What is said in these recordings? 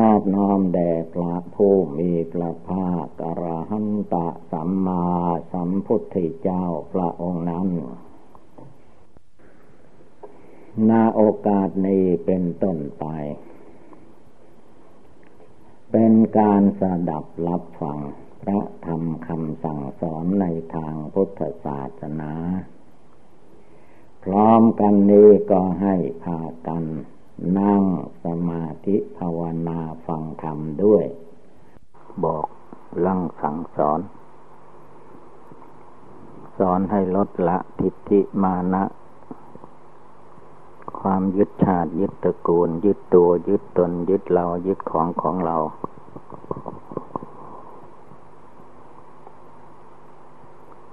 นอบน้อมแด่พระผู้มีพระภาคอรหันตะสัมมาสัมพุทธเจ้าพระองค์นั้นนาโอกาสนี้เป็นต้นไป เป็นการสดับรับฟังพระธรรมคำสั่งสอนในทางพุทธศาสนา พร้อมกันนี้ก็ให้พากัน นั่งสมาธิภาวนาฟังธรรมด้วย บอกลั่งสั่งสอน สอนให้ลดละทิฏฐิมานะ ความยึดชาติยึดตระกูล ยึดตัว ยึดตน ยึดเรา ยึดของของเรา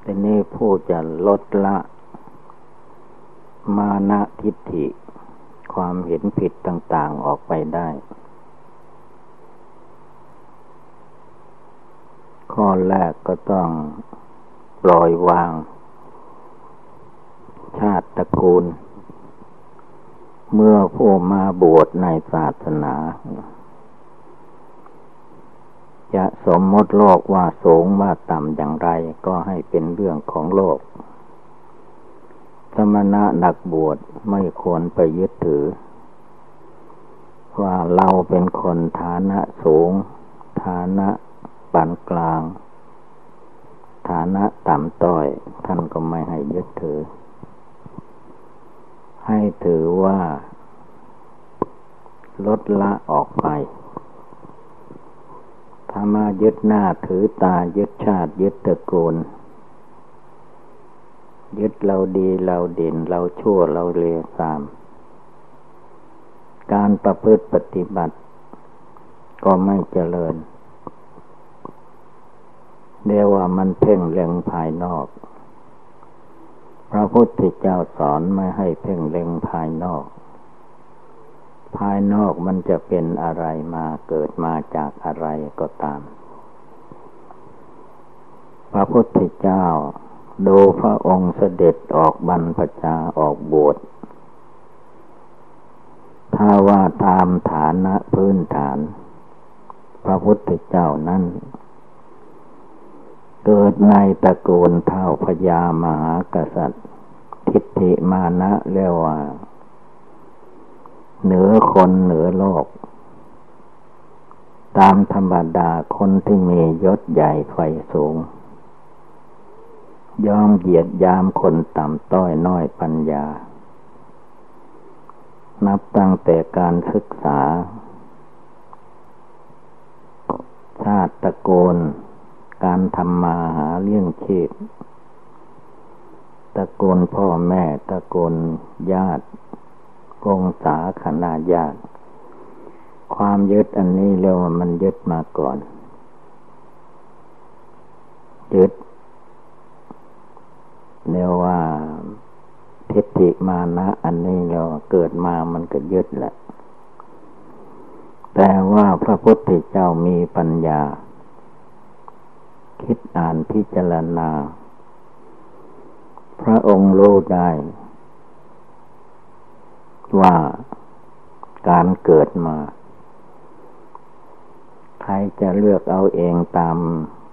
ทีนี้ผู้จะลดละ มานะทิฏฐิ ความเห็นผิดต่างๆออกไปได้ ข้อแรกก็ต้องปล่อยวาง ชาติตระกูล เมื่อผู้มาบวชในศาสนา จะสมมติโลกว่าสูงว่าต่ำอย่างไรก็ให้เป็นเรื่องของโลก สมณะนักบวชไม่ควรไปยึดถือ ว่าเราเป็นคนฐานะสูง ฐานะปานกลาง ฐานะต่ำต้อย ท่านก็ไม่ให้ยึดถือ ให้ถือว่า ลดละออกไปถ้ามายึดหน้าถือตายึดชาติยึดตระกูล ยึดเราดีเราเด่นเราชั่วเราเลวทราม การประพฤติปฏิบัติ ก็ไม่เจริญเรียกว่ามันเพ่งเล็งภายนอก พระพุทธเจ้าสอนไม่ให้เพ่งเล็งภายนอก ภายนอกมันจะเป็นอะไรมาเกิดมาจากอะไรก็ตาม พระพุทธเจ้า ดูพระองค์เสด็จออกบรรพชาออกบวช ถ้าว่าตามฐานะพื้นฐาน พระพุทธเจ้านั้น เกิดในตระกูลเท่าพญามหากษัตริย์ ทิฏฐิมานะเรียกว่า เหนือคนเหนือโลก ตามธรรมดาคนที่มียศใหญ่ไฟสูง ยอมเหยียดยามคนต่ำต้อยน้อยปัญญา นับตั้งแต่การศึกษา ชาติตะโกน การทำมาหาเลี้ยงชีพตะโกนพ่อแม่ตะโกนญาติกงสาขนาญาติ ความยึดอันนี้เรียกว่ามันยึดมาก่อน ยึด เรียกว่าทิฏฐิมานะอันนี้เราเกิดมามันก็ยึดแหละ แต่ว่าพระพุทธเจ้ามีปัญญา คิดอ่านพิจารณา พระองค์รู้ได้ ว่าการเกิดมา ใครจะเลือกเอาเองตาม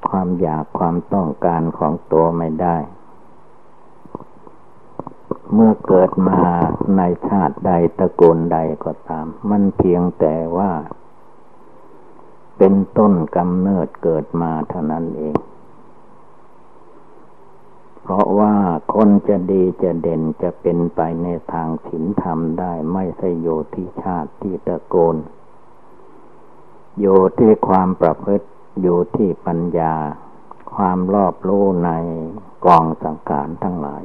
ความอยากความต้องการของตัวไม่ได้ เมื่อเกิดมาในชาติใดตระกูลใดก็ตาม มันเพียงแต่ว่า เป็นต้นกำเนิดเกิดมาเท่านั้นเอง เพราะว่าคนจะดีจะเด่นจะเป็นไปในทางศีลธรรมได้ไม่ใช่โยที่ชาติที่ตระกูลโยที่ความประพฤติอยู่ที่ปัญญา ความรอบรู้ในกองสังขารทั้งหลาย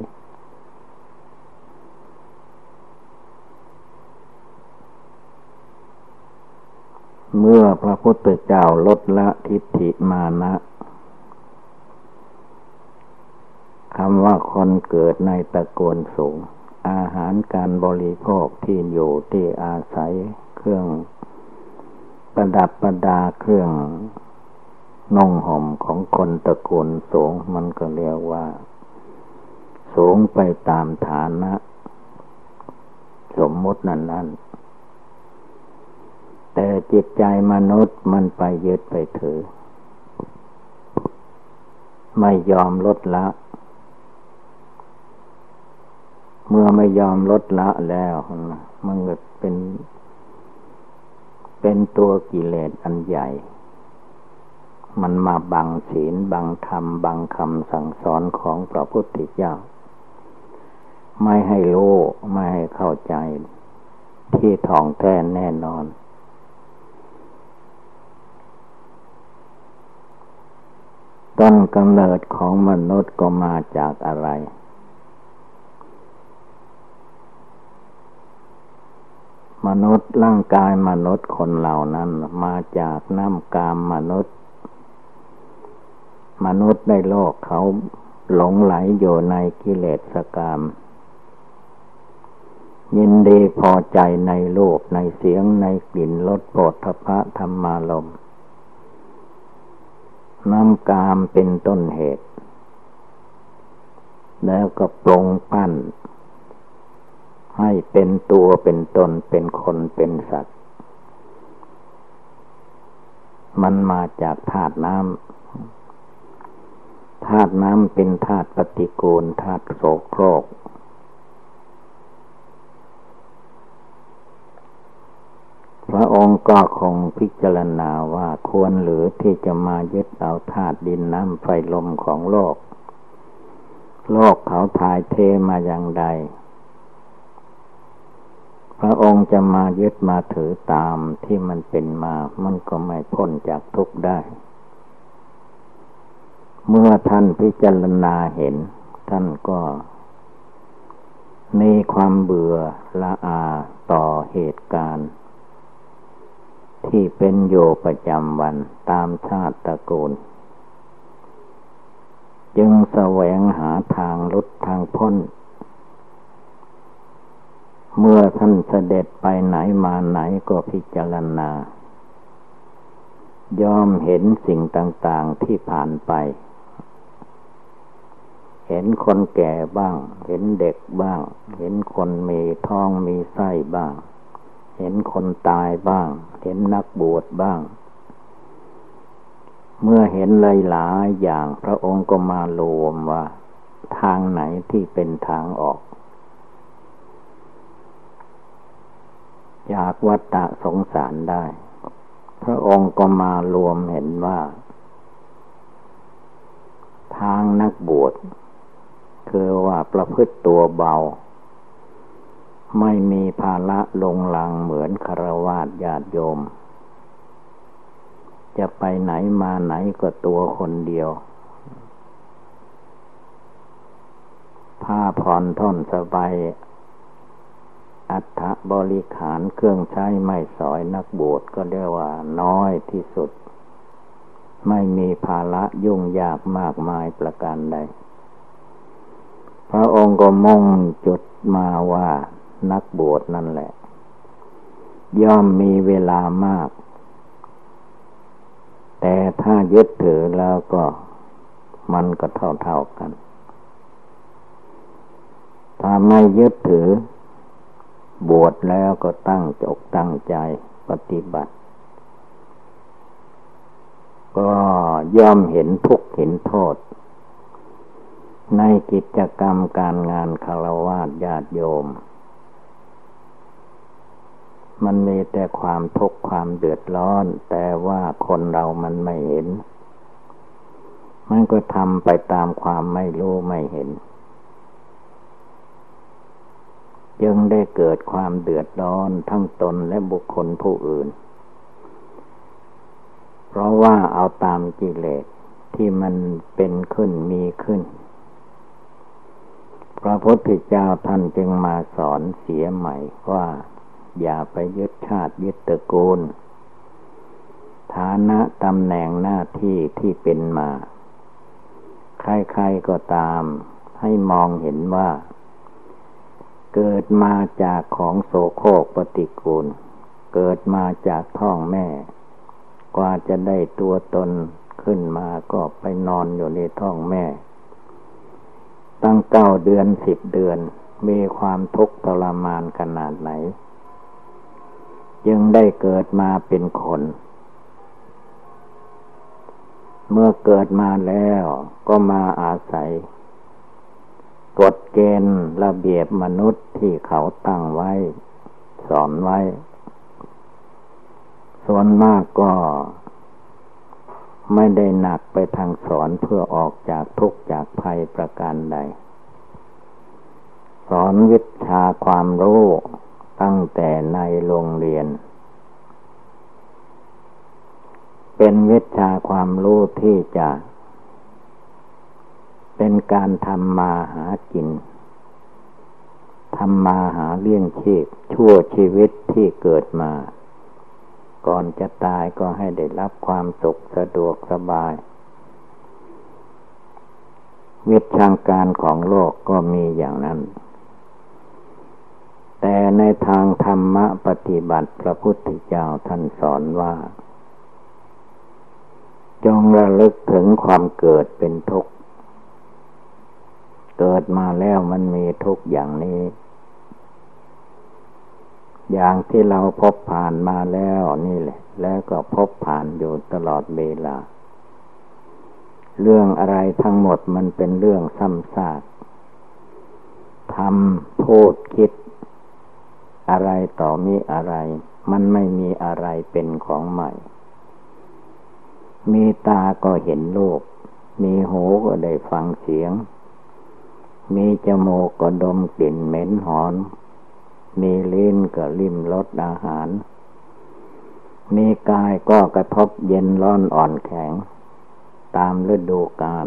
เมื่อพระพุทธเจ้าลดละทิฏฐิมานะคำว่าคนเกิดในตระกูลสูง อาหารการบริโภคที่อยู่ที่อาศัยเครื่องประดับประดาเครื่องนุ่งห่มของคนตระกูลสูงมันก็เรียกว่า สูงไปตามฐานะ สมมตินั้นนั้น แต่จิตใจมนุษย์มันไปยึดไปถือ ไม่ยอมลดละ เมื่อไม่ยอมลดละแล้วมันก็เป็น เป็นตัวกิเลสอันใหญ่ มันมาบังศีลบังธรรม บังคำสั่งสอนของพระพุทธเจ้า ไม่ให้รู้ไม่ให้เข้าใจที่ท่องแท้แน่นอน ต้นกำเนิดของมนุษย์ก็มาจากอะไร มนุษย์ร่างกายมนุษย์คนเหล่านั้นมาจากน้ำกามมนุษย์ มนุษย์ในโลกเขาหลงไหลอยู่ในกิเลสกรรมยินดีพอใจในโลกในเสียงในกลิ่นรสโผฏฐพะธรรมารมณ์ น้ำกามเป็นต้นเหตุ แล้วก็ปรงปั้น ให้เป็นตัวเป็นตนเป็นคนเป็นสัตว์ มันมาจากธาตุน้ำธาตุน้ำเป็นธาตุปฏิกูลธาตุโสโครก พระองค์ก็คงพิจารณาว่าควรหรือที่จะมายึดเอาธาตุดินน้ำไฟลมของโลก โลกเขาถ่ายเทมาอย่างใด พระองค์จะมายึดมาถือตามที่มันเป็นมา มันก็ไม่พ้นจากทุกข์ได้ เมื่อท่านพิจารณาเห็น ท่านก็มีความเบื่อละอาต่อเหตุการณ์ ที่เป็นโยประจำวันตามชาติตระกูล จึงแสวงหาทางลดทางพ้น เมื่อท่านเสด็จไปไหนมาไหนก็พิจารณา ยอมเห็นสิ่งต่างๆที่ผ่านไป เห็นคนแก่บ้าง เห็นเด็กบ้าง เห็นคนมีท้องมีไส้บ้าง เห็นคนตายบ้าง เห็นนักบวชบ้าง เมื่อเห็นหลายๆอย่างพระองค์ก็มารวมว่า ทางไหนที่เป็นทางออก จากวัฏสงสารได้ พระองค์ก็มารวมเห็นว่า ทางนักบวชคือว่าประพฤติตัวเบา ไม่มีภาระลงหลังเหมือนคารวาสญาติโยม จะไปไหนมาไหนก็ตัวคนเดียว ผ้าผ่อนท่อนสบายอัฐบริขารเครื่องใช้ไม่สอยนักบวชก็เรียกว่าน้อยที่สุด ไม่มีภาระยุ่งยากมากมายประการใด พระองค์ก็มุ่งจุดมาว่า นักบวชนั่นแหละ ย่อมมีเวลามาก แต่ถ้ายึดถือแล้วก็มันก็เท่าเท่ากัน ถ้าไม่ยึดถือ บวชแล้วก็ตั้งจกตั้งใจปฏิบัติ ก็ย่อมเห็นทุกข์เห็นโทษ ในกิจกรรมการงานคารวะญาติโยม มันมีแต่ความทุกข์ความเดือดร้อน แต่ว่าคนเรามันไม่เห็น มันก็ทำไปตามความไม่รู้ไม่เห็นจึงได้เกิดความเดือดร้อนทั้งตนและบุคคลผู้อื่น เพราะว่าเอาตามกิเลสที่มันเป็นขึ้นมีขึ้น พระพุทธเจ้าท่านจึงมาสอนเสียใหม่ว่า อย่าไปยึดชาติยึดตระกูล ฐานะตำแหน่งหน้าที่ที่เป็นมา ใครๆก็ตามให้มองเห็นว่า เกิดมาจากของโสโครกปฏิกูล เกิดมาจากท้องแม่ กว่าจะได้ตัวตนขึ้นมาก็ไปนอนอยู่ในท้องแม่ ตั้งเก้าเดือนสิบเดือนมีความทุกข์ทรมานขนาดไหน จึงได้เกิดมาเป็นคน เมื่อเกิดมาแล้วก็มาอาศัยกฎเกณฑ์ระเบียบมนุษย์ที่เขาตั้งไว้ สอนไว้ ส่วนมากก็ไม่ได้หนักไปทางสอนเพื่อออกจากทุกข์จากภัยประการใด สอนวิชาความรู้ ตั้งแต่ในโรงเรียน เป็นวิชาความรู้ที่จะ เป็นการทำมาหากินทำมาหาเลี้ยงชีพ ชั่วชีวิตที่เกิดมา ก่อนจะตายก็ให้ได้รับความสุขสะดวกสบาย วิชาการของโลกก็มีอย่างนั้น แต่ในทางธรรมะปฏิบัติพระพุทธเจ้าท่านสอนว่า จงระลึกถึงความเกิดเป็นทุกข์ เกิดมาแล้วมันมีทุกข์อย่างนี้ อย่างที่เราพบผ่านมาแล้วนี่แหละ แล้วก็พบผ่านอยู่ตลอดเวลา เรื่องอะไรทั้งหมดมันเป็นเรื่องซ้ำซากทำพูดคิด อะไรต่อมีอะไร มันไม่มีอะไรเป็นของใหม่ มีตาก็เห็นโลก มีหูก็ได้ฟังเสียง มีจมูกก็ดมกลิ่นเหม็นหอมมีลิ้นก็ลิ้มรสอาหาร มีกายก็กระทบเย็นร้อนอ่อนแข็ง ตามฤดูกาล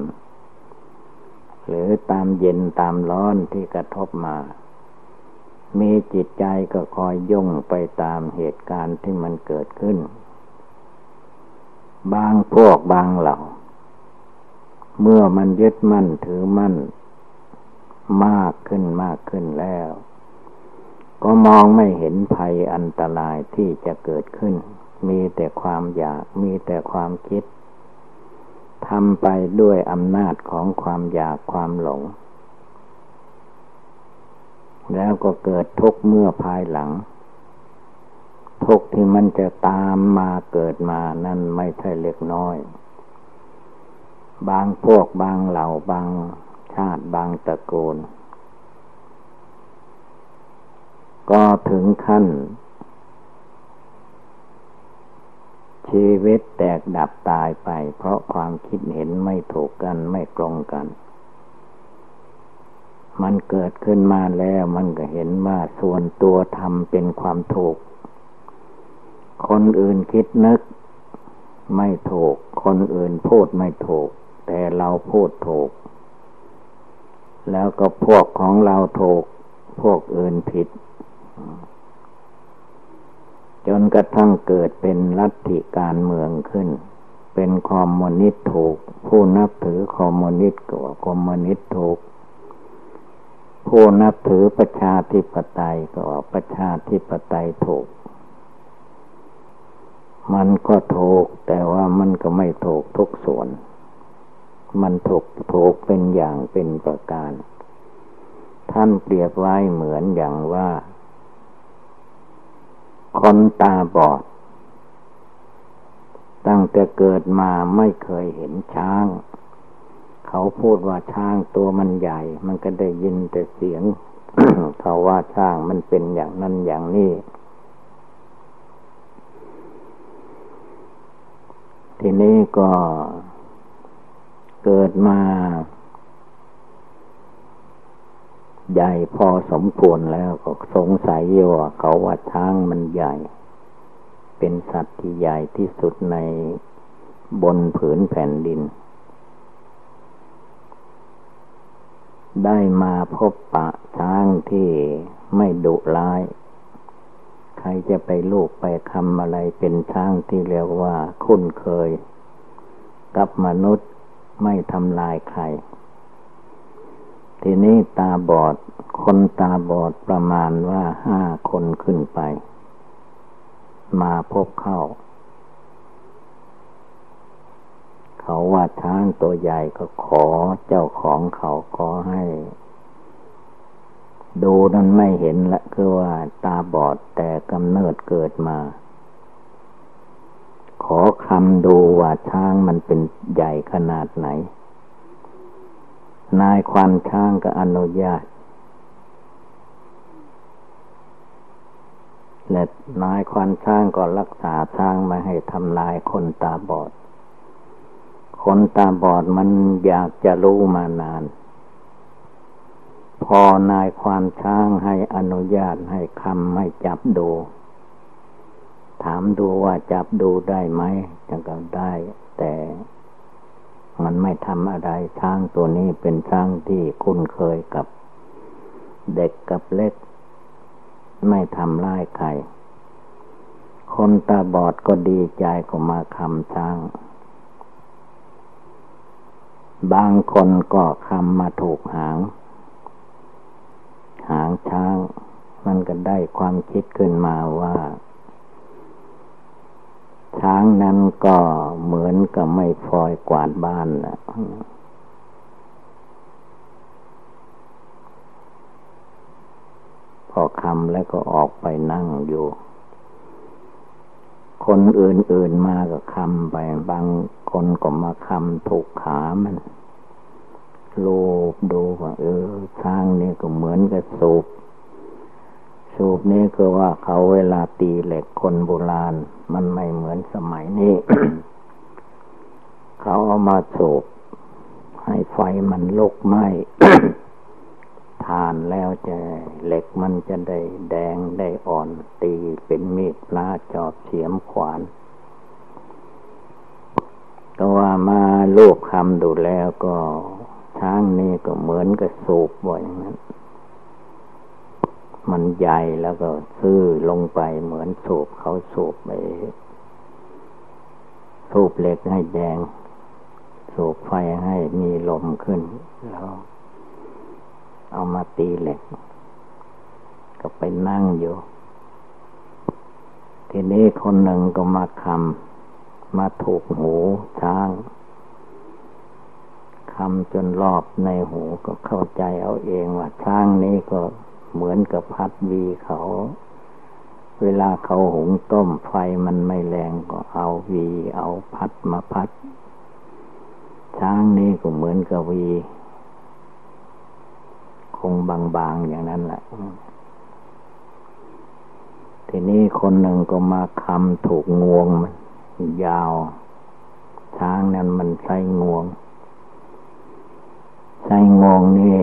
หรือตามเย็นตามร้อนที่กระทบมา มีจิตใจก็คอยยุ่งไปตามเหตุการณ์ที่มันเกิดขึ้น บางพวกบางเหล่า เมื่อมันยึดมั่นถือมั่น มากขึ้นมากขึ้นแล้ว ก็มองไม่เห็นภัยอันตรายที่จะเกิดขึ้น มีแต่ความอยากมีแต่ความคิดทำไปด้วยอำนาจของความอยากความหลง แล้วก็เกิดทุกข์เมื่อภายหลัง ทุกข์ที่มันจะตามมาเกิดมานั่นไม่ใช่เล็กน้อย บางพวกบางเหล่าบางชาติบางตระกูล ก็ถึงขั้น ชีวิตแตกดับตายไป เพราะความคิดเห็นไม่ถูกกันไม่ตรงกัน มันเกิดขึ้นมาแล้วมันก็เห็นว่าส่วนตัวทำเป็นความถูก คนอื่นคิดนึก ไม่ถูก คนอื่นพูดไม่ถูก แต่เราพูดถูก แล้วก็พวกของเราถูก พวกอื่นผิด จนกระทั่งเกิดเป็นลัทธิการเมืองขึ้น เป็นคอมมูนิสต์ถูก ผู้นับถือคอมมูนิสต์ก็คอมมูนิสต์ถูก ผู้นับถือประชาธิปไตยก็ประชาธิปไตยถูก มันก็ถูก แต่ว่ามันก็ไม่ถูกทุกส่วน มันถูกถูกเป็นอย่างเป็นประการ ท่านเปรียบไว้เหมือนอย่างว่า คนตาบอด ตั้งแต่เกิดมาไม่เคยเห็นช้าง เขาพูดว่าช้างตัวมันใหญ่ มันก็ได้ยินแต่เสียง เขาว่าช้างมันเป็นอย่างนั้นอย่างนี้ ทีนี้ก็เกิดมาใหญ่พอสมควรแล้วก็สงสัยว่าเขาว่าช้างมันใหญ่ เป็นสัตว์ที่ใหญ่ที่สุดในบนผืนแผ่นดิน ได้มาพบปะช้างที่ไม่ดุร้าย ใครจะไปลูกไปคำอะไรเป็นช้างที่เรียกว่าคุ้นเคย กับมนุษย์ไม่ทำลายใคร ทีนี้ตาบอด คนตาบอดประมาณว่าห้าคนขึ้นไป มาพบเข้า เขาว่าช้างตัวใหญ่ก็ขอเจ้าของเขาขอให้ ดูนั้นไม่เห็นละคือว่าตาบอดแต่กำเนิดเกิดมา ขอคำดูว่าช้างมันเป็นใหญ่ขนาดไหน นายควันช้างก็อนุญาตและนายควันช้างก็รักษาช้างมาให้ทำลายคนตาบอด คนตาบอดมันอยากจะรู้มานาน พอนายควานช้างให้อนุญาตให้คำให้จับดู ถามดูว่าจับดูได้ไหมจังก็ได้ แต่มันไม่ทำอะไรช้างตัวนี้เป็นช้างที่คุ้นเคยกับเด็กกับเล็ก ไม่ทำร้ายใคร คนตาบอดก็ดีใจก็มาคำช้าง บางคนก็คำมาถูกหาง หางช้าง มันก็ได้ความคิดขึ้นมาว่า ช้างนั้นก็เหมือนกับไม่ฟอยกวาดบ้านนะพอคำแล้วก็ออกไปนั่งอยู่ คนอื่นๆมาก็คำไปบาง คนก็มาคำถูกขามัน โลบดูว่า เออช้างนี่ก็เหมือนกับสูบ สูบนี่ก็ว่าเขาเวลาตีเหล็กคนโบราณ มันไม่เหมือนสมัยนี้ เขาเอามาสูบ ให้ไฟมันลุกไหม้ทานแล้วจะเหล็กมันจะได้แดงได้อ่อนตีเป็นมีดปลาจอบเสียมขวาน ก็ว่ามาลูกคำดูแล้วก็ช้างนี่ก็เหมือนกับสูบบ่อยนั้น มันใหญ่แล้วก็ซื่อลงไปเหมือนสูบเขาสูบไปสูบเหล็กให้แดง สูบไฟให้มีลมขึ้น แล้ว เอามาตีเหล็ก ก็ไปนั่งอยู่ ทีนี้คนหนึ่งก็มาคำ มาถูกหูช้างคำจนรอบในหูก็เข้าใจเอาเองว่าช้างนี้ก็เหมือนกับพัดวีเขา เวลาเขาหุงต้มไฟมันไม่แรงก็เอาวีเอาพัดมาพัด ช้างนี้ก็เหมือนกับวี คงบางๆอย่างนั้นแหละทีนี้คนหนึ่งก็มาคำถูกงวงมัน ยาว ช้างนั้นมันใช้งวง ใช้งวงนี่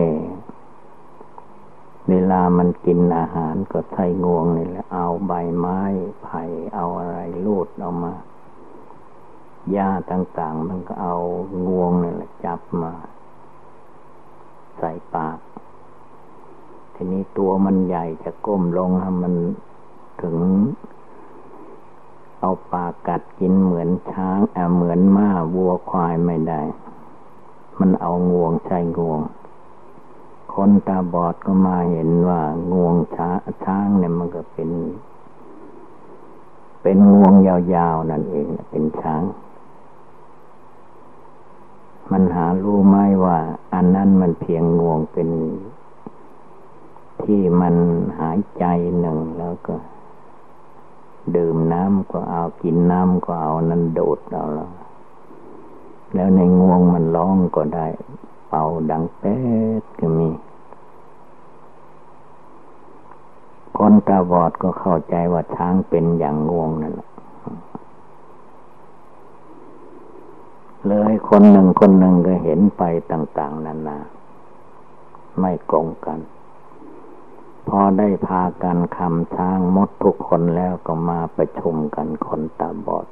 เวลามันกินอาหารก็ใช้งวงนี่แหละ เอาใบไม้ไผ่เอาอะไรลูดเอามาหญ้าต่างๆ มันก็เอางวงนี่แหละจับมา ใส่ปาก ทีนี้ตัวมันใหญ่จะก้มลงให้มันถึง เอาปากกัดกินเหมือนช้างแอเหมือนม้าวัวควายไม่ได้ มันเอางวงใช้งวง คนตาบอดก็มาเห็นว่างวงช้าช้างเนี่ยมันก็เป็น เป็นงวงยาวๆนั่นเองเป็นช้าง มันหารู้ไหมว่า อันนั้นมันเพียงงวงเป็น ที่มันหายใจหนึ่งแล้วก็ ดื่มน้ำก็เอากินน้ำก็เอานั้นโดดเอาแล้วแล้วในงวงมันร้องก็ได้ เป่าดังแป๊ดก็มีคนตาบอดก็เข้าใจว่าช้างเป็นอย่างงวงนั่นแหละเลยคนหนึ่งคนหนึ่งก็เห็นไปต่าง ๆนานาไม่กงกัน พอได้พากันคำช้างมดทุกคนแล้วก็มาประชุมกันคนตาบอด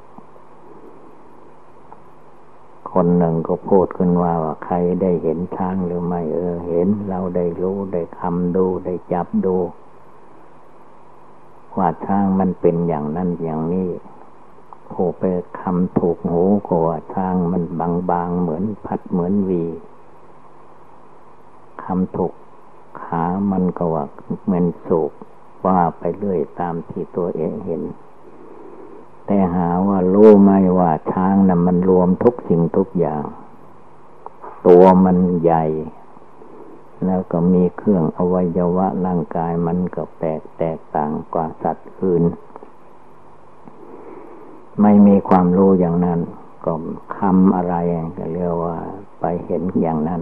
คนหนึ่งก็พูดขึ้นว่าว่าใครได้เห็นช้างหรือไม่เออ เห็นเราได้รู้ได้คำดูได้จับดู ว่าช้างมันเป็นอย่างนั้นอย่างนี้ผู้ไปคำถูกหูก็ว่าช้างมันบางๆเหมือนพัดเหมือนวีคำถูก ขามันก็ว่าเหมือนสูบว่าไปเรื่อยตามที่ตัวเองเห็น แต่หาว่ารู้ไหมว่าช้างนะ่ะมันรวมทุกสิ่งทุกอย่าง ตัวมันใหญ่ แล้วก็มีเครื่องอวัยวะร่างกายมันก็แปลกแตกต่างกว่าสัตว์อื่น ไม่มีความรู้อย่างนั้นก็คำอะไรก็เรียกว่าไปเห็นอย่างนั้น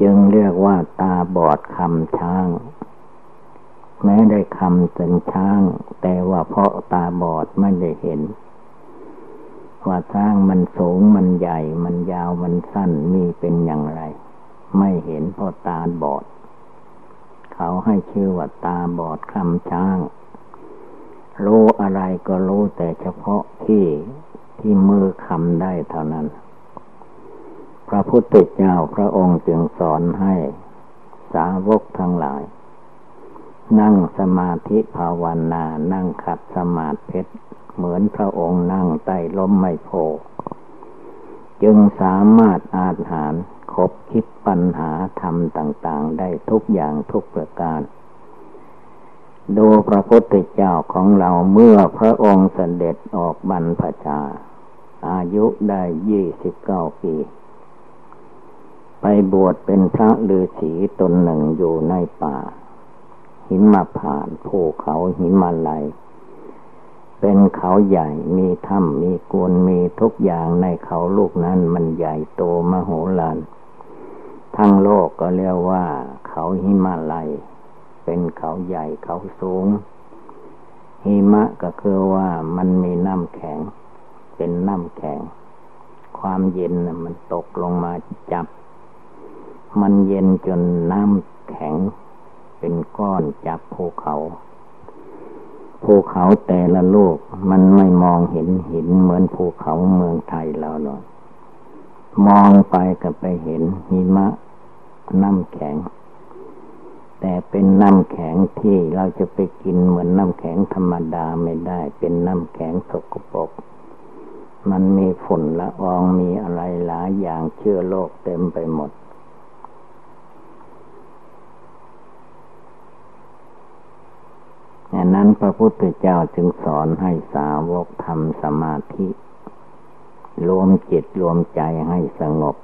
จึงเรียกว่าตาบอดคำช้าง แม้ได้คำเป็นช้าง แต่ว่าเพราะตาบอดไม่ได้เห็น ว่าช้างมันสูงมันใหญ่ มันยาวมันสั้นมีเป็นอย่างไร ไม่เห็นเพราะตาบอด เขาให้ชื่อว่าตาบอดคำช้างรู้อะไรก็รู้แต่เฉพาะที่ที่มือคำได้เท่านั้น พระพุทธเจ้าพระองค์จึงสอนให้สาวกทั้งหลาย นั่งสมาธิภาวนา นั่งขัดสมาธิเหมือนพระองค์นั่งใต้ล้มไมโพ จึงสามารถอาหารคบคิดปัญหาธรรมต่าง ๆ ได้ทุกอย่างทุกประการ ดูพระพุทธเจ้าของเราเมื่อพระองค์เสด็จออกบรรพชา อายุได้ยี่สิบเก้าปี ไปบวชเป็นพระฤาษีตนหนึ่งอยู่ในป่า หิมะผ่านภูเขาหิมาลัย เป็นเขาใหญ่มีถ้ำมีกวนมีทุกอย่างในเขาลูกนั้นมันใหญ่โตมโหฬารทั้งโลกก็เรียกว่า เขาหิมาลัย เป็นเขาใหญ่เขาสูง หิมะก็คือว่ามันมีน้ำแข็ง เป็นน้ำแข็ง ความเย็นมันตกลงมาจับ มันเย็นจนน้ำแข็ง เป็นก้อนจับภูเขาภูเขาแต่ละลูกมันไม่มองเห็นหินเหมือนภูเขาเมืองไทยเราหรอกมองไปก็ไปเห็นหิมะน้ำแข็ง แต่เป็นน้ำแข็งที่เราจะไปกินเหมือนน้ำแข็งธรรมดาไม่ได้ เป็นน้ำแข็งสกปรกมันมีฝุ่นละอองมีอะไรหลายอย่างเชื้อโรคเต็มไปหมด ดังนั้นพระพุทธเจ้าจึงสอนให้สาวกทำสมาธิ รวมจิตรวมใจให้สงบ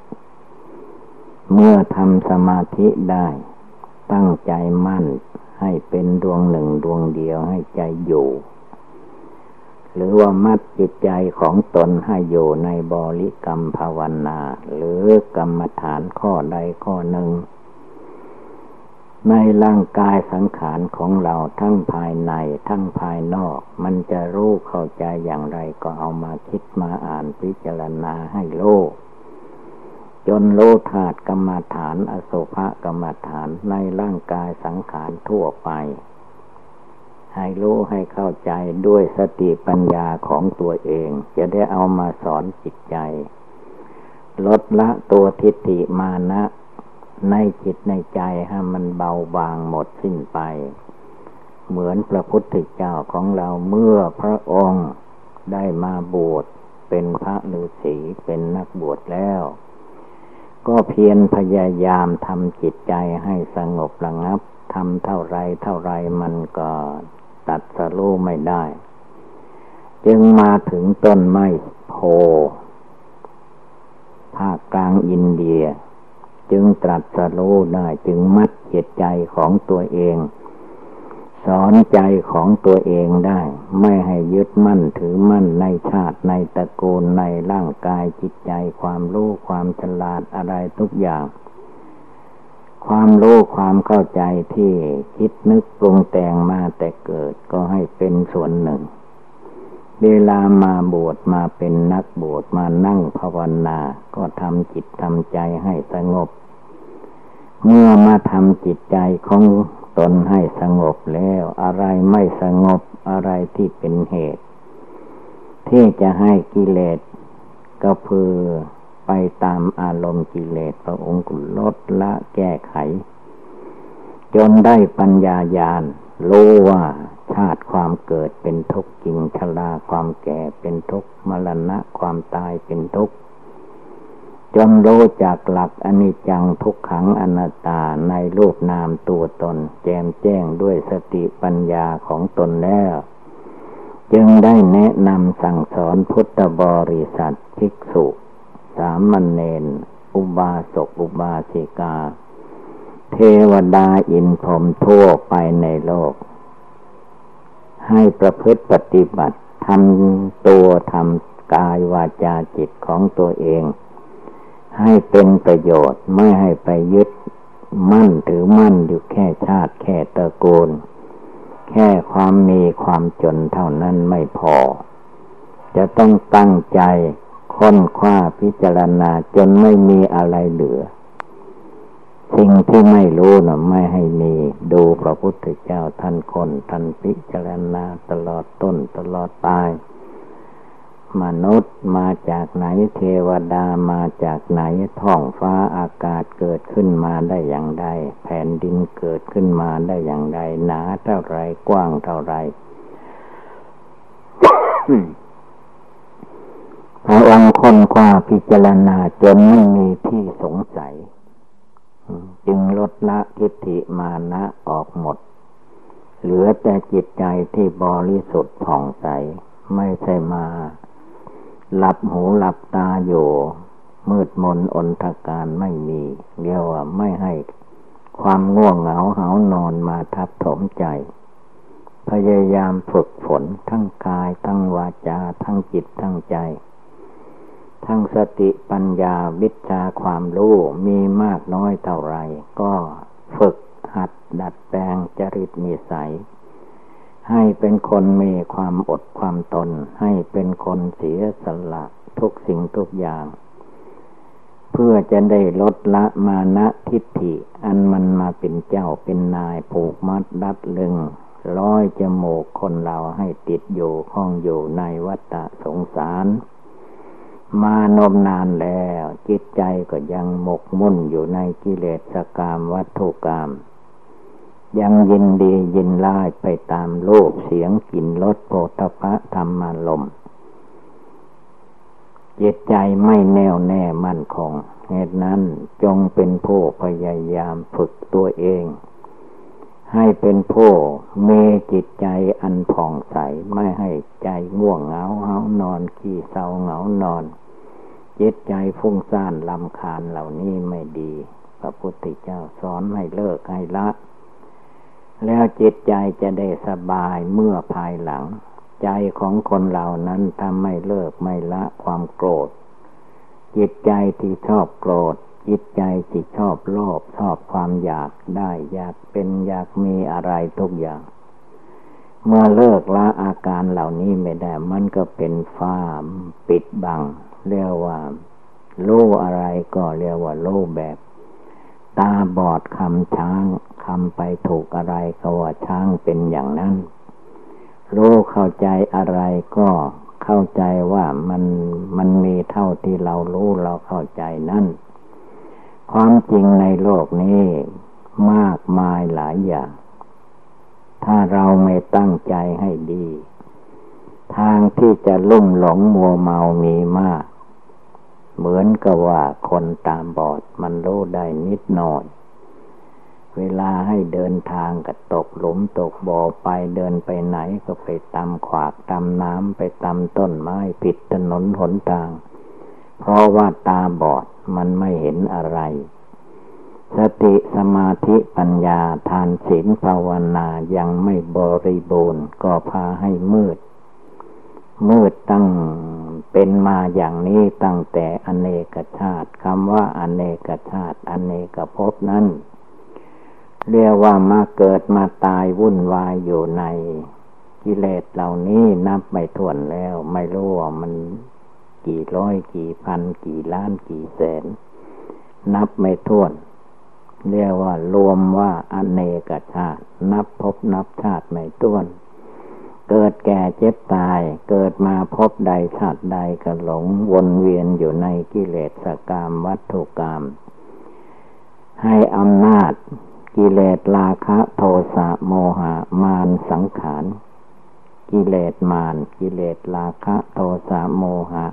เมื่อทำสมาธิได้ ตั้งใจมั่นให้เป็นดวงหนึ่งดวงเดียวให้ใจอยู่ หรือว่ามัดจิตใจของตนให้อยู่ในบริกรรมภาวนา หรือกรรมฐานข้อใดข้อหนึ่ง ในร่างกายสังขารของเราทั้งภายในทั้งภายนอก มันจะรู้เข้าใจอย่างไรก็เอามาคิดมาอ่านพิจารณาให้โลกจนโลธาตุกรรมฐาน อโศภกรรมฐานในร่างกายสังขารทั่วไป ให้รู้ให้เข้าใจด้วยสติปัญญาของตัวเอง จะได้เอามาสอนจิตใจ ลดละตัวทิฏฐิมานะ ในจิตในใจให้มันเบาบางหมดสิ้นไป เหมือนพระพุทธเจ้าของเราเมื่อพระองค์ได้มาบวชเป็นพระฤาษีเป็นนักบวชแล้ว ก็เพียรพยายามทำจิตใจให้สงบระงับทำเท่าไรเท่าไรมันก็ตัดสรู้ไม่ได้ จึงมาถึงต้นไม้โพภาคกลางอินเดีย จึงตรัสรู้ได้จึงมัดจิตใจของตัวเอง สอนใจของตัวเองได้ ไม่ให้ยึดมั่นถือมั่นในชาติในตระกูลในร่างกายจิตใจความรู้ความฉลาดอะไรทุกอย่าง ความรู้ความเข้าใจที่คิดนึกปรุงแต่งมาแต่เกิดก็ให้เป็นส่วนหนึ่งเวลามาบวชมาเป็นนักบวชมานั่งภาวนา ก็ทำจิตทำใจให้สงบ เมื่อมาทำจิตใจของตนให้สงบแล้ว อะไรไม่สงบอะไรที่เป็นเหตุ ที่จะให้กิเลสก็เพือไปตามอารมณ์กิเลสพระองค์กุลดละแก้ไข จนได้ปัญญาญาณรู้ว่าชาติความเกิดเป็นทุกข์จริงชราความแก่เป็นทุกข์มรณะความตายเป็นทุกข์ จนรู้จากหลักอนิจจังทุกขังอนัตตาในรูปนามตัวตน แจมแจ้งด้วยสติปัญญาของตนแล้ว จึงได้แนะนำสั่งสอนพุทธบริษัทภิกษุ สามมณเณรอุบาสกอุบาสิกา เทวดาอินพรมทั่วไปในโลก ให้ประพฤติปฏิบัติทำตัวทำกายวาจาจิตของตัวเอง ให้เป็นประโยชน์ไม่ให้ไปยึดมั่นถือมั่นอยู่แค่ชาติแค่ตระกูล แค่ความมีความจนเท่านั้นไม่พอ จะต้องตั้งใจค้นคว้าพิจารณาจนไม่มีอะไรเหลือ สิ่งที่ไม่รู้นะไม่ให้มี ดูพระพุทธเจ้าท่านคนท่านพิจารณาตลอดต้นตลอดตาย มนุษย์มาจากไหนเทวดามาจากไหนท้องฟ้าอากาศเกิดขึ้นมาได้อย่างไรแผ่นดินเกิดขึ้นมาได้อย่างไรหนาเท่าไรกว้างเท่าไรพระองค์ค้นคว้าพิจารณาจนไม่มีที่สงสัย จึงลดละทิฏฐิมานะออกหมด เหลือแต่จิตใจที่บริสุทธิ์ผ่องใส ไม่ใช่มา หลับหูหลับตาอยู่ มืดมนอนทการไม่มีเรียกว่าไม่ให้ความง่วงเหงาเหานอนมาทับถมใจ พยายามฝึกฝนทั้งกายทั้งวาจา ทั้งจิตทั้งใจ ทั้งสติปัญญาวิชาความรู้มีมากน้อยเท่าไร ก็ฝึกหัดดัดแปลงจริตนิสัย ให้เป็นคนมีความอดความตน ให้เป็นคนเสียสละทุกสิ่งทุกอย่าง เพื่อจะได้ลดละมานะทิฏฐิ อันมันมาเป็นเจ้าเป็นนายผูกมัดดัดลึง ร้อยจมูกคนเราให้ติดอยู่ข้องอยู่ในวัฏสงสาร มานมนานแล้ว จิตใจก็ยังหมกมุ่นอยู่ในกิเลสกรรมวัตถุกรรม ยังยินดียินไล่ไปตามโลกเสียงกลิ่นรสโผฏฐะธรรมารมจิตใจไม่แน่วแน่มั่นคงเหตุนั้นจงเป็นผู้พยายามฝึกตัวเอง ให้เป็นผู้มีจิตใจอันผ่องใสไม่ให้ใจง่วงเหงาเหานอนขี้เศร้าเหงานอน จิตใจฟุ้งซ่านลำคาญเหล่านี้ไม่ดี พระพุทธเจ้าสอนให้เลิกให้ละ แล้วจิตใจจะได้สบายเมื่อภายหลัง ใจของคนเหล่านั้นทำไม่เลิกไม่ละความโกรธ จิตใจที่ชอบโกรธ จิตใจที่ชอบโลภชอบความอยากได้อยากเป็นอยากมีอะไรทุกอย่าง เมื่อเลิกละอาการเหล่านี้ไม่ได้มันก็เป็นฟ้ามปิดบัง เรียกว่าโลอะไรก็เรียกว่าโลแบบ ตาบอดคำช้างคำไปถูกอะไรก็ว่าช้างเป็นอย่างนั้น รู้เข้าใจอะไรก็เข้าใจว่ามันมันมีเท่าที่เรารู้เราเข้าใจนั่น ความจริงในโลกนี้มากมายหลายอย่าง ถ้าเราไม่ตั้งใจให้ดี ทางที่จะลุ่มหลงมัวเมามีมาก เหมือนกับว่าคนตามบอดมันรู้ได้นิดหน่อย เวลาให้เดินทางก็ตกหลุมตกบ่อไปเดินไปไหนก็ไปตำขวากตำน้ำไปตำต้นไม้ผิดถนนหนทาง เพราะว่าตาบอดมันไม่เห็นอะไร สติสมาธิปัญญาทานศีลภาวนายังไม่บริบูรณ์ก็พาให้มืด มืดตั้งเป็นมาอย่างนี้ตั้งแต่อเนกชาติคำว่าอเนกชาติอเนกภพนั้น เรียกว่ามาเกิดมาตายวุ่นวายอยู่ในกิเลสเหล่านี้นับไม่ถ้วนแล้ว ไม่รู้ว่ามันกี่ร้อยกี่พัน กี่ล้านกี่แสน นับไม่ถ้วน เรียกว่ารวมว่าอเนกชาติ นับพบนับชาติไม่ถ้วน เกิดแก่เจ็บตาย เกิดมาพบใดชาติใดก็หลงวนเวียนอยู่ในกิเลสกรรมวัตถุกรรม ให้อำนาจกิเลสราคะโทสะโมหะมารสังขารกิเลสมารกิเลสราคะโทสะโมหะ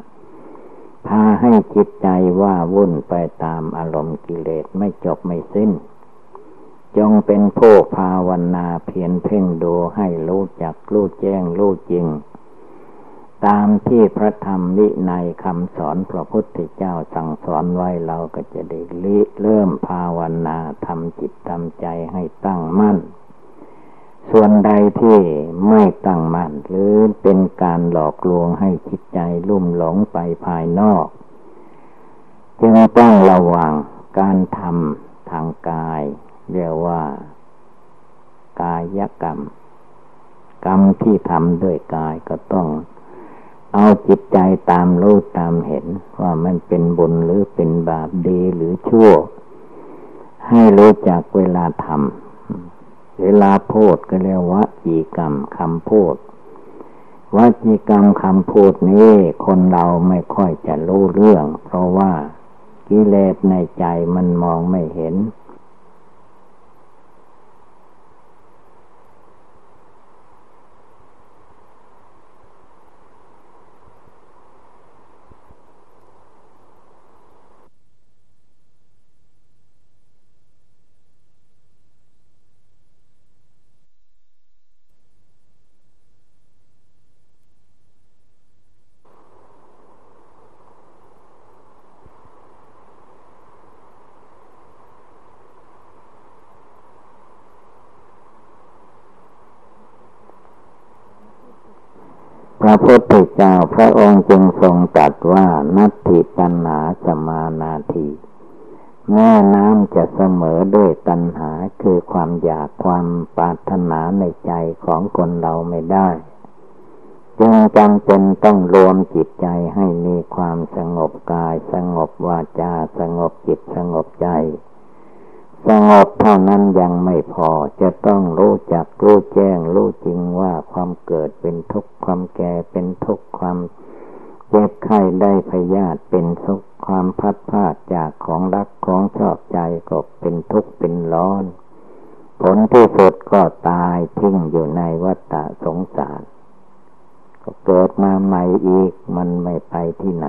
พาให้จิตใจว่าวุ่นไปตามอารมณ์กิเลสไม่จบไม่สิ้น จงเป็นผู้ภาวนาเพียรเพ่งดูให้รู้จักรู้แจ้งรู้จริง ตามที่พระธรรมวินัยคำสอนพระพุทธเจ้าสั่งสอนไว้เราก็จะได้เริ่มภาวนาทำจิตทำใจให้ตั้งมั่น ส่วนใดที่ไม่ตั้งมั่นหรือเป็นการหลอกลวงให้จิตใจลุ่มหลงไปภายนอก จึงต้องระวังการทำทางกาย เรียกว่า กายกรรม กรรมที่ทำด้วยกายก็ต้องเอาจิตใจตามรู้ตามเห็น ว่ามันเป็นบุญหรือเป็นบาปดีหรือชั่ว ให้รู้จักเวลาทำเวลาพูดก็เรียกว่าจีกรรมคำพูดวจีกรรมคำพูดนี้คนเราไม่ค่อยจะรู้เรื่อง เพราะว่ากิเลสในใจมันมองไม่เห็น ระพุทธเจ้าพระองค์จึงทรงตรัสว่านัตถิตัณหาสมานาทีแม่น้ำจะเสมอด้วยตัณหาคือความอยากความปรารถนาในใจของคนเราไม่ได้ จึงจำเป็นต้องรวมจิตใจให้มีความสงบกาย สงบวาจา สงบจิตสงบใจ สงบเท่านั้นยังไม่พอจะต้องรู้จักรู้แจ้งรู้จริงว่าความเกิดเป็นทุกข์ความแก่เป็นทุกข์ความเจ็บไข้ได้พยาธิเป็นทุกข์ความพัดพาดจากของรักของชอบใจก็เป็นทุกข์เป็นร้อน ผลที่สุดก็ตายทิ้งอยู่ในวัฏสงสาร ก็เกิดมาใหม่อีกมันไม่ไปที่ไหน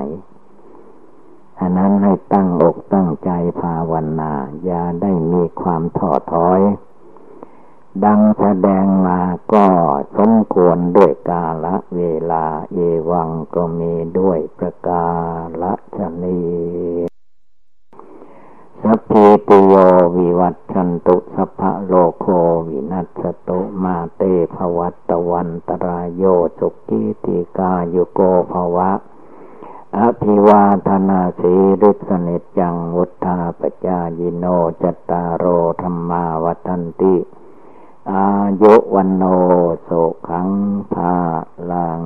ฉะนั้นให้ตั้งอกตั้งใจภาวนา อย่าได้มีความท้อถอย ดังแสดงมาก็สมควรด้วยกาละเวลาเอวังก็มีด้วยประกาละชนีสัพพิติโยวิวัตชันตุสัพพะโลโควินัสตุมาเตภวัตวันตรายโยสุกิติกาโยโกภวะ อภิวาธนาสีริสเนจังวุธาปจายิโนจตารโอธรรมาวัันติ อายุวันโนโสขังภาลัง